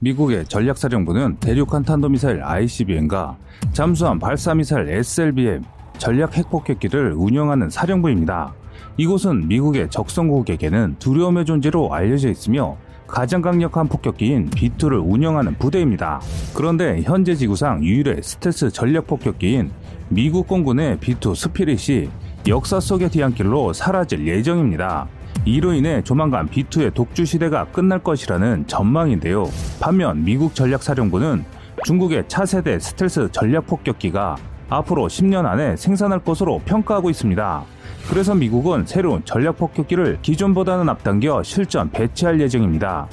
미국의 전략사령부는 대륙간 탄도미사일 ICBM과 잠수함 발사미사일 SLBM 전략 핵폭격기를 운영하는 사령부입니다. 이곳은 미국의 적성국에게는 두려움의 존재로 알려져 있으며 가장 강력한 폭격기인 B2를 운영하는 부대입니다. 그런데 현재 지구상 유일의 스텔스 전략 폭격기인 미국 공군의 B2 스피릿이 역사 속의 뒤안길로 사라질 예정입니다. 이로 인해 조만간 B2의 독주 시대가 끝날 것이라는 전망인데요. 반면 미국 전략사령부는 중국의 차세대 스텔스 전략 폭격기가 앞으로 10년 안에 생산할 것으로 평가하고 있습니다. 그래서 미국은 새로운 전략 폭격기를 기존보다는 앞당겨 실전 배치할 예정입니다.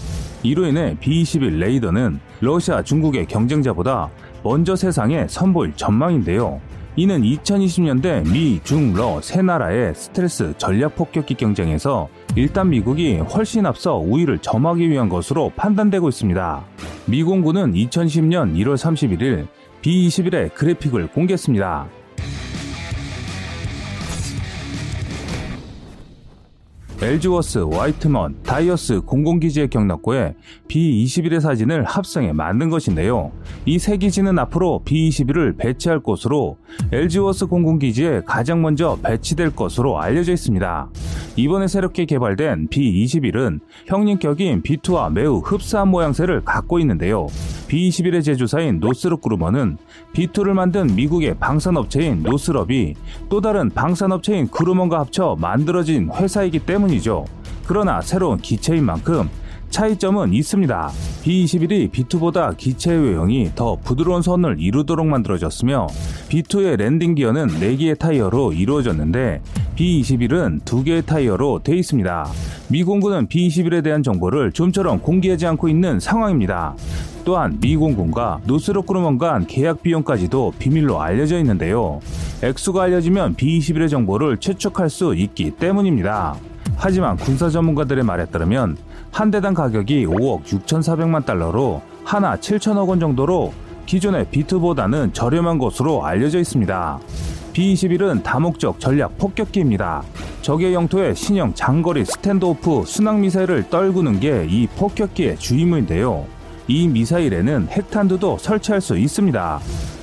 이로 인해 B-21 Raider는 러시아, 중국의 경쟁자보다 먼저 세상에 선보일 전망인데요. 이는 2020년대 미, 중, 러 세 나라의 스텔스 전략 폭격기 경쟁에서 일단 미국이 훨씬 앞서 우위를 점하기 위한 것으로 판단되고 있습니다. 미 공군은 2010년 1월 31일 B-21의 그래픽을 공개했습니다. 엘즈워스, 화이트먼, 다이어스 공공기지의 경납고에 B-21의 사진을 합성해 만든 것인데요. 이 세 기지는 앞으로 B-21을 배치할 곳으로 엘즈워스 공공기지에 가장 먼저 배치될 것으로 알려져 있습니다. 이번에 새롭게 개발된 B-21은 형님격인 B2와 매우 흡사한 모양새를 갖고 있는데요. B-21의 제조사인 노스럽 그루먼은 B2를 만든 미국의 방산업체인 노스럽이 또 다른 방산업체인 그루먼과 합쳐 만들어진 회사이기 때문 이죠. 그러나 새로운 기체인 만큼 차이점은 있습니다. B21이 B2보다 기체 외형이 더 부드러운 선을 이루도록 만들어졌으며 B2의 랜딩 기어는 4개의 타이어로 이루어졌는데 B21은 2개의 타이어로 되어 있습니다. 미 공군은 B21에 대한 정보를 좀처럼 공개하지 않고 있는 상황입니다. 또한 미 공군과 노스록 그루먼 간 계약 비용까지도 비밀로 알려져 있는데요. 액수가 알려지면 B21의 정보를 추측할 수 있기 때문입니다. 하지만 군사 전문가들의 말에 따르면 한 대당 가격이 5억 6,400만 달러로 하나 7천억 원 정도로 기존의 B2보다는 저렴한 것으로 알려져 있습니다. B-21은 다목적 전략 폭격기입니다. 적의 영토에 신형 장거리 스탠드오프 순항 미사일을 떨구는 게 이 폭격기의 주임무인데요. 이 미사일에는 핵탄두도 설치할 수 있습니다.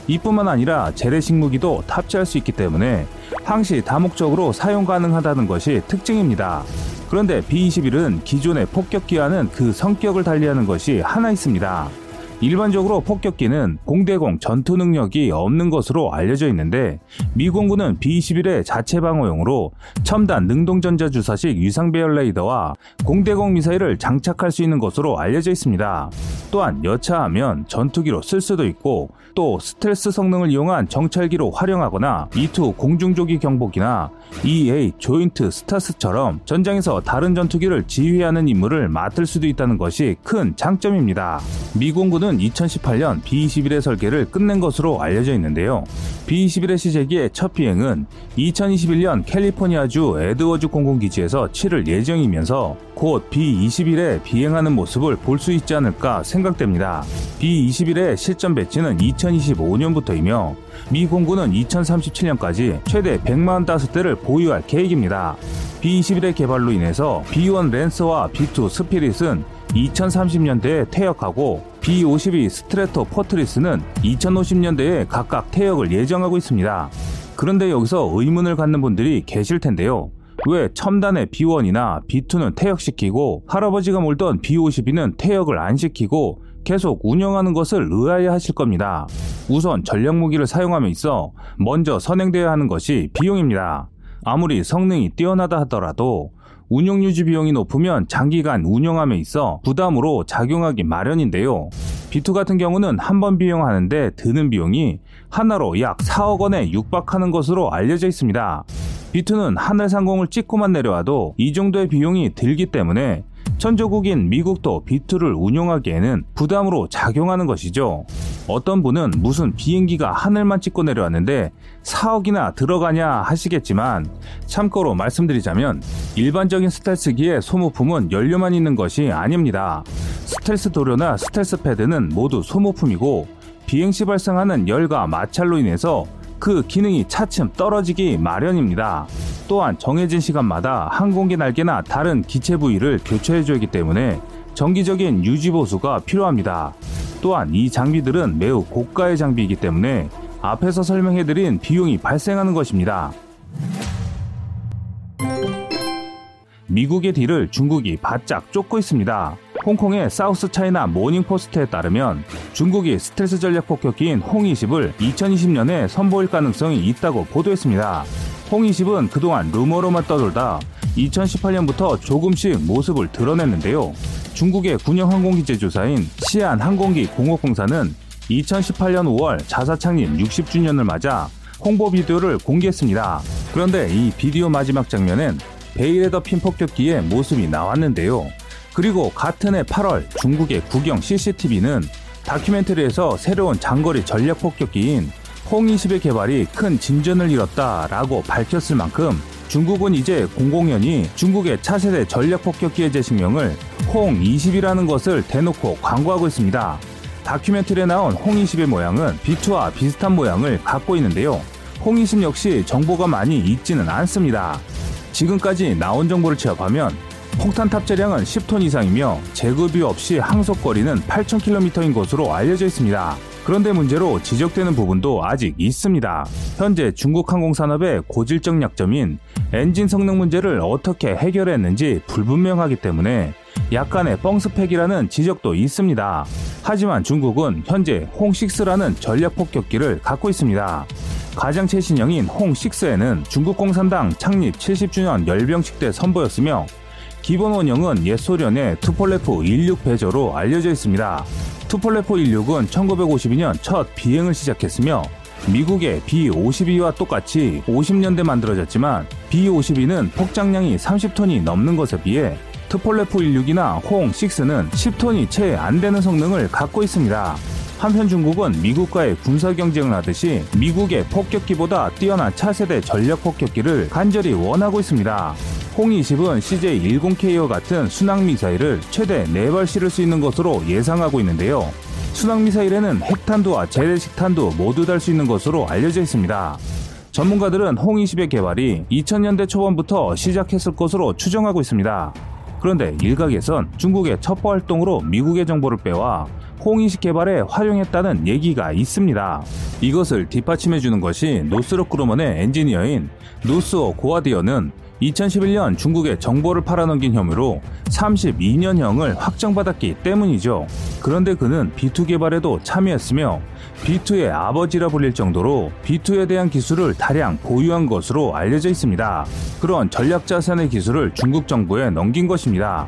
이뿐만 아니라 재래식 무기도 탑재할 수 있기 때문에 항시 다목적으로 사용 가능하다는 것이 특징입니다. 그런데 B-21은 기존의 폭격기와는 그 성격을 달리하는 것이 하나 있습니다. 일반적으로 폭격기는 공대공 전투 능력이 없는 것으로 알려져 있는데 미 공군은 B-21의 자체 방어용으로 첨단 능동전자 주사식 위상 배열 레이더와 공대공 미사일을 장착할 수 있는 것으로 알려져 있습니다. 또한 여차하면 전투기로 쓸 수도 있고 또 스텔스 성능을 이용한 정찰기로 활용하거나 E2 공중조기 경보기나 EA 조인트 스타스처럼 전장에서 다른 전투기를 지휘하는 임무를 맡을 수도 있다는 것이 큰 장점입니다. 미 공군은 2018년 B-21의 설계를 끝낸 것으로 알려져 있는데요. B-21의 시제기의 첫 비행은 2021년 캘리포니아주 에드워즈 공군기지에서 치를 예정이면서 곧 B-21에 비행하는 모습을 볼 수 있지 않을까 생각됩니다. B-21의 실전 배치는 2025년부터이며 미 공군은 2037년까지 최대 145대를 보유할 계획입니다. B-21의 개발로 인해서 B-1 랜서와 B-2 스피릿은 2030년대에 퇴역하고 B-52 스트레토 포트리스는 2050년대에 각각 퇴역을 예정하고 있습니다. 그런데 여기서 의문을 갖는 분들이 계실 텐데요. 왜 첨단의 B1이나 B2는 퇴역시키고 할아버지가 몰던 B52는 퇴역을 안 시키고 계속 운영하는 것을 의아해 하실 겁니다. 우선 전략 무기를 사용함에 있어 먼저 선행되어야 하는 것이 비용입니다. 아무리 성능이 뛰어나다 하더라도 운영 유지 비용이 높으면 장기간 운영함에 있어 부담으로 작용하기 마련인데요. B2 같은 경우는 한 번 비용하는데 드는 비용이 하나로 약 4억 원에 육박하는 것으로 알려져 있습니다. B2는 하늘 상공을 찍고만 내려와도 이 정도의 비용이 들기 때문에 천조국인 미국도 B2를 운용하기에는 부담으로 작용하는 것이죠. 어떤 분은 무슨 비행기가 하늘만 찍고 내려왔는데 4억이나 들어가냐 하시겠지만 참고로 말씀드리자면 일반적인 스텔스기의 소모품은 연료만 있는 것이 아닙니다. 스텔스 도료나 스텔스 패드는 모두 소모품이고 비행 시 발생하는 열과 마찰로 인해서 그 기능이 차츰 떨어지기 마련입니다. 또한 정해진 시간마다 항공기 날개나 다른 기체 부위를 교체해줘야 하기 때문에 정기적인 유지 보수가 필요합니다. 또한 이 장비들은 매우 고가의 장비이기 때문에 앞에서 설명해드린 비용이 발생하는 것입니다. 미국의 뒤를 중국이 바짝 쫓고 있습니다. 홍콩의 사우스 차이나 모닝 포스트에 따르면 중국이 스텔스 전략 폭격기인 홍20을 2020년에 선보일 가능성이 있다고 보도했습니다. 홍20은 그동안 루머로만 떠돌다 2018년부터 조금씩 모습을 드러냈는데요. 중국의 군용 항공기 제조사인 시안 항공기 공업공사는 2018년 5월 자사 창립 60주년을 맞아 홍보 비디오를 공개했습니다. 그런데 이 비디오 마지막 장면엔 베일에더 핀 폭격기의 모습이 나왔는데요. 그리고 같은 해 8월 중국의 국영 CCTV는 다큐멘터리에서 새로운 장거리 전략 폭격기인 홍20의 개발이 큰 진전을 이뤘다라고 밝혔을 만큼 중국은 이제 공공연히 중국의 차세대 전략 폭격기의 제식명을 홍20이라는 것을 대놓고 광고하고 있습니다. 다큐멘터리에 나온 홍20의 모양은 B2와 비슷한 모양을 갖고 있는데요. 홍20 역시 정보가 많이 있지는 않습니다. 지금까지 나온 정보를 취합하면 폭탄 탑재량은 10톤 이상이며 제급이 없이 항속거리는 8,000km인 것으로 알려져 있습니다. 그런데 문제로 지적되는 부분도 아직 있습니다. 현재 중국 항공산업의 고질적 약점인 엔진 성능 문제를 어떻게 해결했는지 불분명하기 때문에 약간의 뻥스펙이라는 지적도 있습니다. 하지만 중국은 현재 홍6라는 전략 폭격기를 갖고 있습니다. 가장 최신형인 홍6N은 중국 공산당 창립 70주년 열병식 때 선보였으며 기본 원형은 옛 소련의 투폴레프 16 배저로 알려져 있습니다. 투폴레프 16은 1952년 첫 비행을 시작했으며 미국의 B-52와 똑같이 50년대 만들어졌지만 B-52는 폭장량이 30톤이 넘는 것에 비해 투폴레프 16이나 홍6는 10톤이 채 안 되는 성능을 갖고 있습니다. 한편 중국은 미국과의 군사 경쟁을 하듯이 미국의 폭격기보다 뛰어난 차세대 전략 폭격기를 간절히 원하고 있습니다. 홍20은 CJ-10K와 같은 순항미사일을 최대 4발 실을 수 있는 것으로 예상하고 있는데요. 순항미사일에는 핵탄두와 재래식 탄두 모두 달 수 있는 것으로 알려져 있습니다. 전문가들은 홍20의 개발이 2000년대 초반부터 시작했을 것으로 추정하고 있습니다. 그런데 일각에선 중국의 첩보 활동으로 미국의 정보를 빼와 홍20 개발에 활용했다는 얘기가 있습니다. 이것을 뒷받침해주는 것이 노스록 그루먼의 엔지니어인 노스오 고아디어는 2011년 중국에 정보를 팔아넘긴 혐의로 32년형을 확정받았기 때문이죠. 그런데 그는 B2 개발에도 참여했으며 B2의 아버지라 불릴 정도로 B2에 대한 기술을 다량 보유한 것으로 알려져 있습니다. 그런 전략 자산의 기술을 중국 정부에 넘긴 것입니다.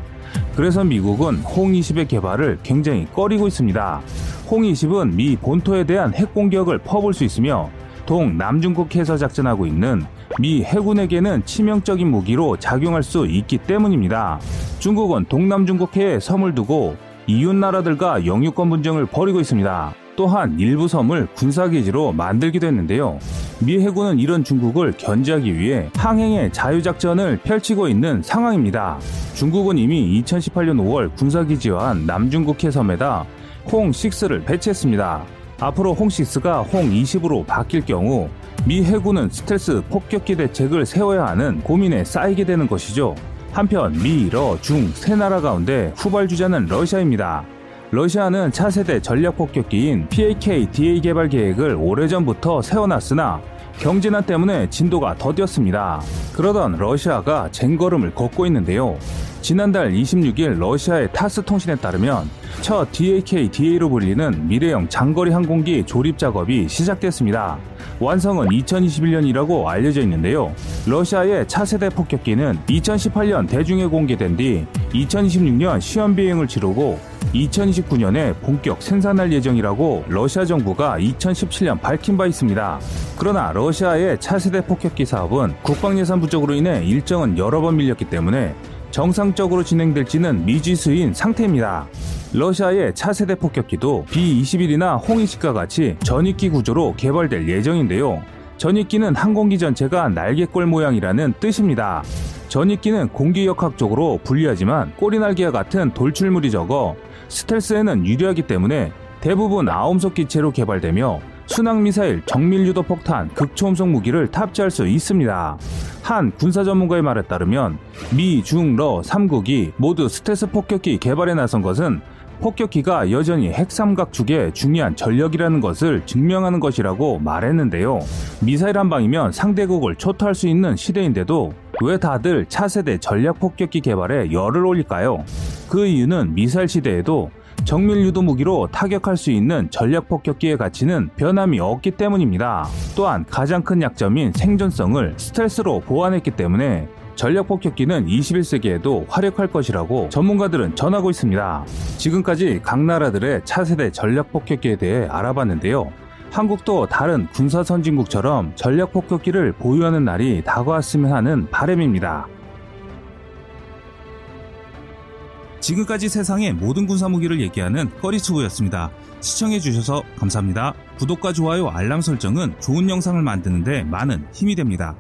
그래서 미국은 홍20의 개발을 굉장히 꺼리고 있습니다. 홍20은 미 본토에 대한 핵 공격을 퍼볼 수 있으며 동남중국 해서 작전하고 있는 미 해군에게는 치명적인 무기로 작용할 수 있기 때문입니다. 중국은 동남중국 해에 섬을 두고 이웃 나라들과 영유권 분쟁을 벌이고 있습니다. 또한 일부 섬을 군사기지로 만들기도 했는데요. 미 해군은 이런 중국을 견제하기 위해 항행의 자유작전을 펼치고 있는 상황입니다. 중국은 이미 2018년 5월 군사기지화한 남중국 해섬에다 홍6를 배치했습니다. 앞으로 홍6가 홍20으로 바뀔 경우 미 해군은 스텔스 폭격기 대책을 세워야 하는 고민에 쌓이게 되는 것이죠. 한편 미, 러, 중 세 나라 가운데 후발주자는 러시아입니다. 러시아는 차세대 전략 폭격기인 PAK-DA 개발 계획을 오래전부터 세워놨으나 경제난 때문에 진도가 더뎠습니다. 그러던 러시아가 쟁걸음을 걷고 있는데요. 지난달 26일 러시아의 타스 통신에 따르면 첫 DAK-DA로 불리는 미래형 장거리 항공기 조립 작업이 시작됐습니다. 완성은 2021년이라고 알려져 있는데요. 러시아의 차세대 폭격기는 2018년 대중에 공개된 뒤 2026년 시험 비행을 치르고 2029년에 본격 생산할 예정이라고 러시아 정부가 2017년 밝힌 바 있습니다. 그러나 러시아의 차세대 폭격기 사업은 국방 예산 부족으로 인해 일정은 여러 번 밀렸기 때문에 정상적으로 진행될지는 미지수인 상태입니다. 러시아의 차세대 폭격기도 B-21이나 홍20과 같이 전익기 구조로 개발될 예정인데요. 전익기는 항공기 전체가 날개꼴 모양이라는 뜻입니다. 전익기는 공기역학적으로 불리하지만 꼬리날개와 같은 돌출물이 적어 스텔스에는 유리하기 때문에 대부분 아음속 기체로 개발되며 순항미사일, 정밀유도 폭탄, 극초음속 무기를 탑재할 수 있습니다. 한 군사 전문가의 말에 따르면 미, 중, 러 3국이 모두 스텔스 폭격기 개발에 나선 것은 폭격기가 여전히 핵삼각 축의 중요한 전력이라는 것을 증명하는 것이라고 말했는데요. 미사일 한 방이면 상대국을 초토할 수 있는 시대인데도 왜 다들 차세대 전략 폭격기 개발에 열을 올릴까요? 그 이유는 미사일 시대에도 정밀 유도 무기로 타격할 수 있는 전략 폭격기의 가치는 변함이 없기 때문입니다. 또한 가장 큰 약점인 생존성을 스텔스로 보완했기 때문에 전략 폭격기는 21세기에도 활약할 것이라고 전문가들은 전하고 있습니다. 지금까지 각 나라들의 차세대 전략 폭격기에 대해 알아봤는데요. 한국도 다른 군사 선진국처럼 전략 폭격기를 보유하는 날이 다가왔으면 하는 바람입니다. 지금까지 세상의 모든 군사 무기를 얘기하는 꺼리투브였습니다. 시청해 주셔서 감사합니다. 구독과 좋아요, 알람 설정은 좋은 영상을 만드는데 많은 힘이 됩니다.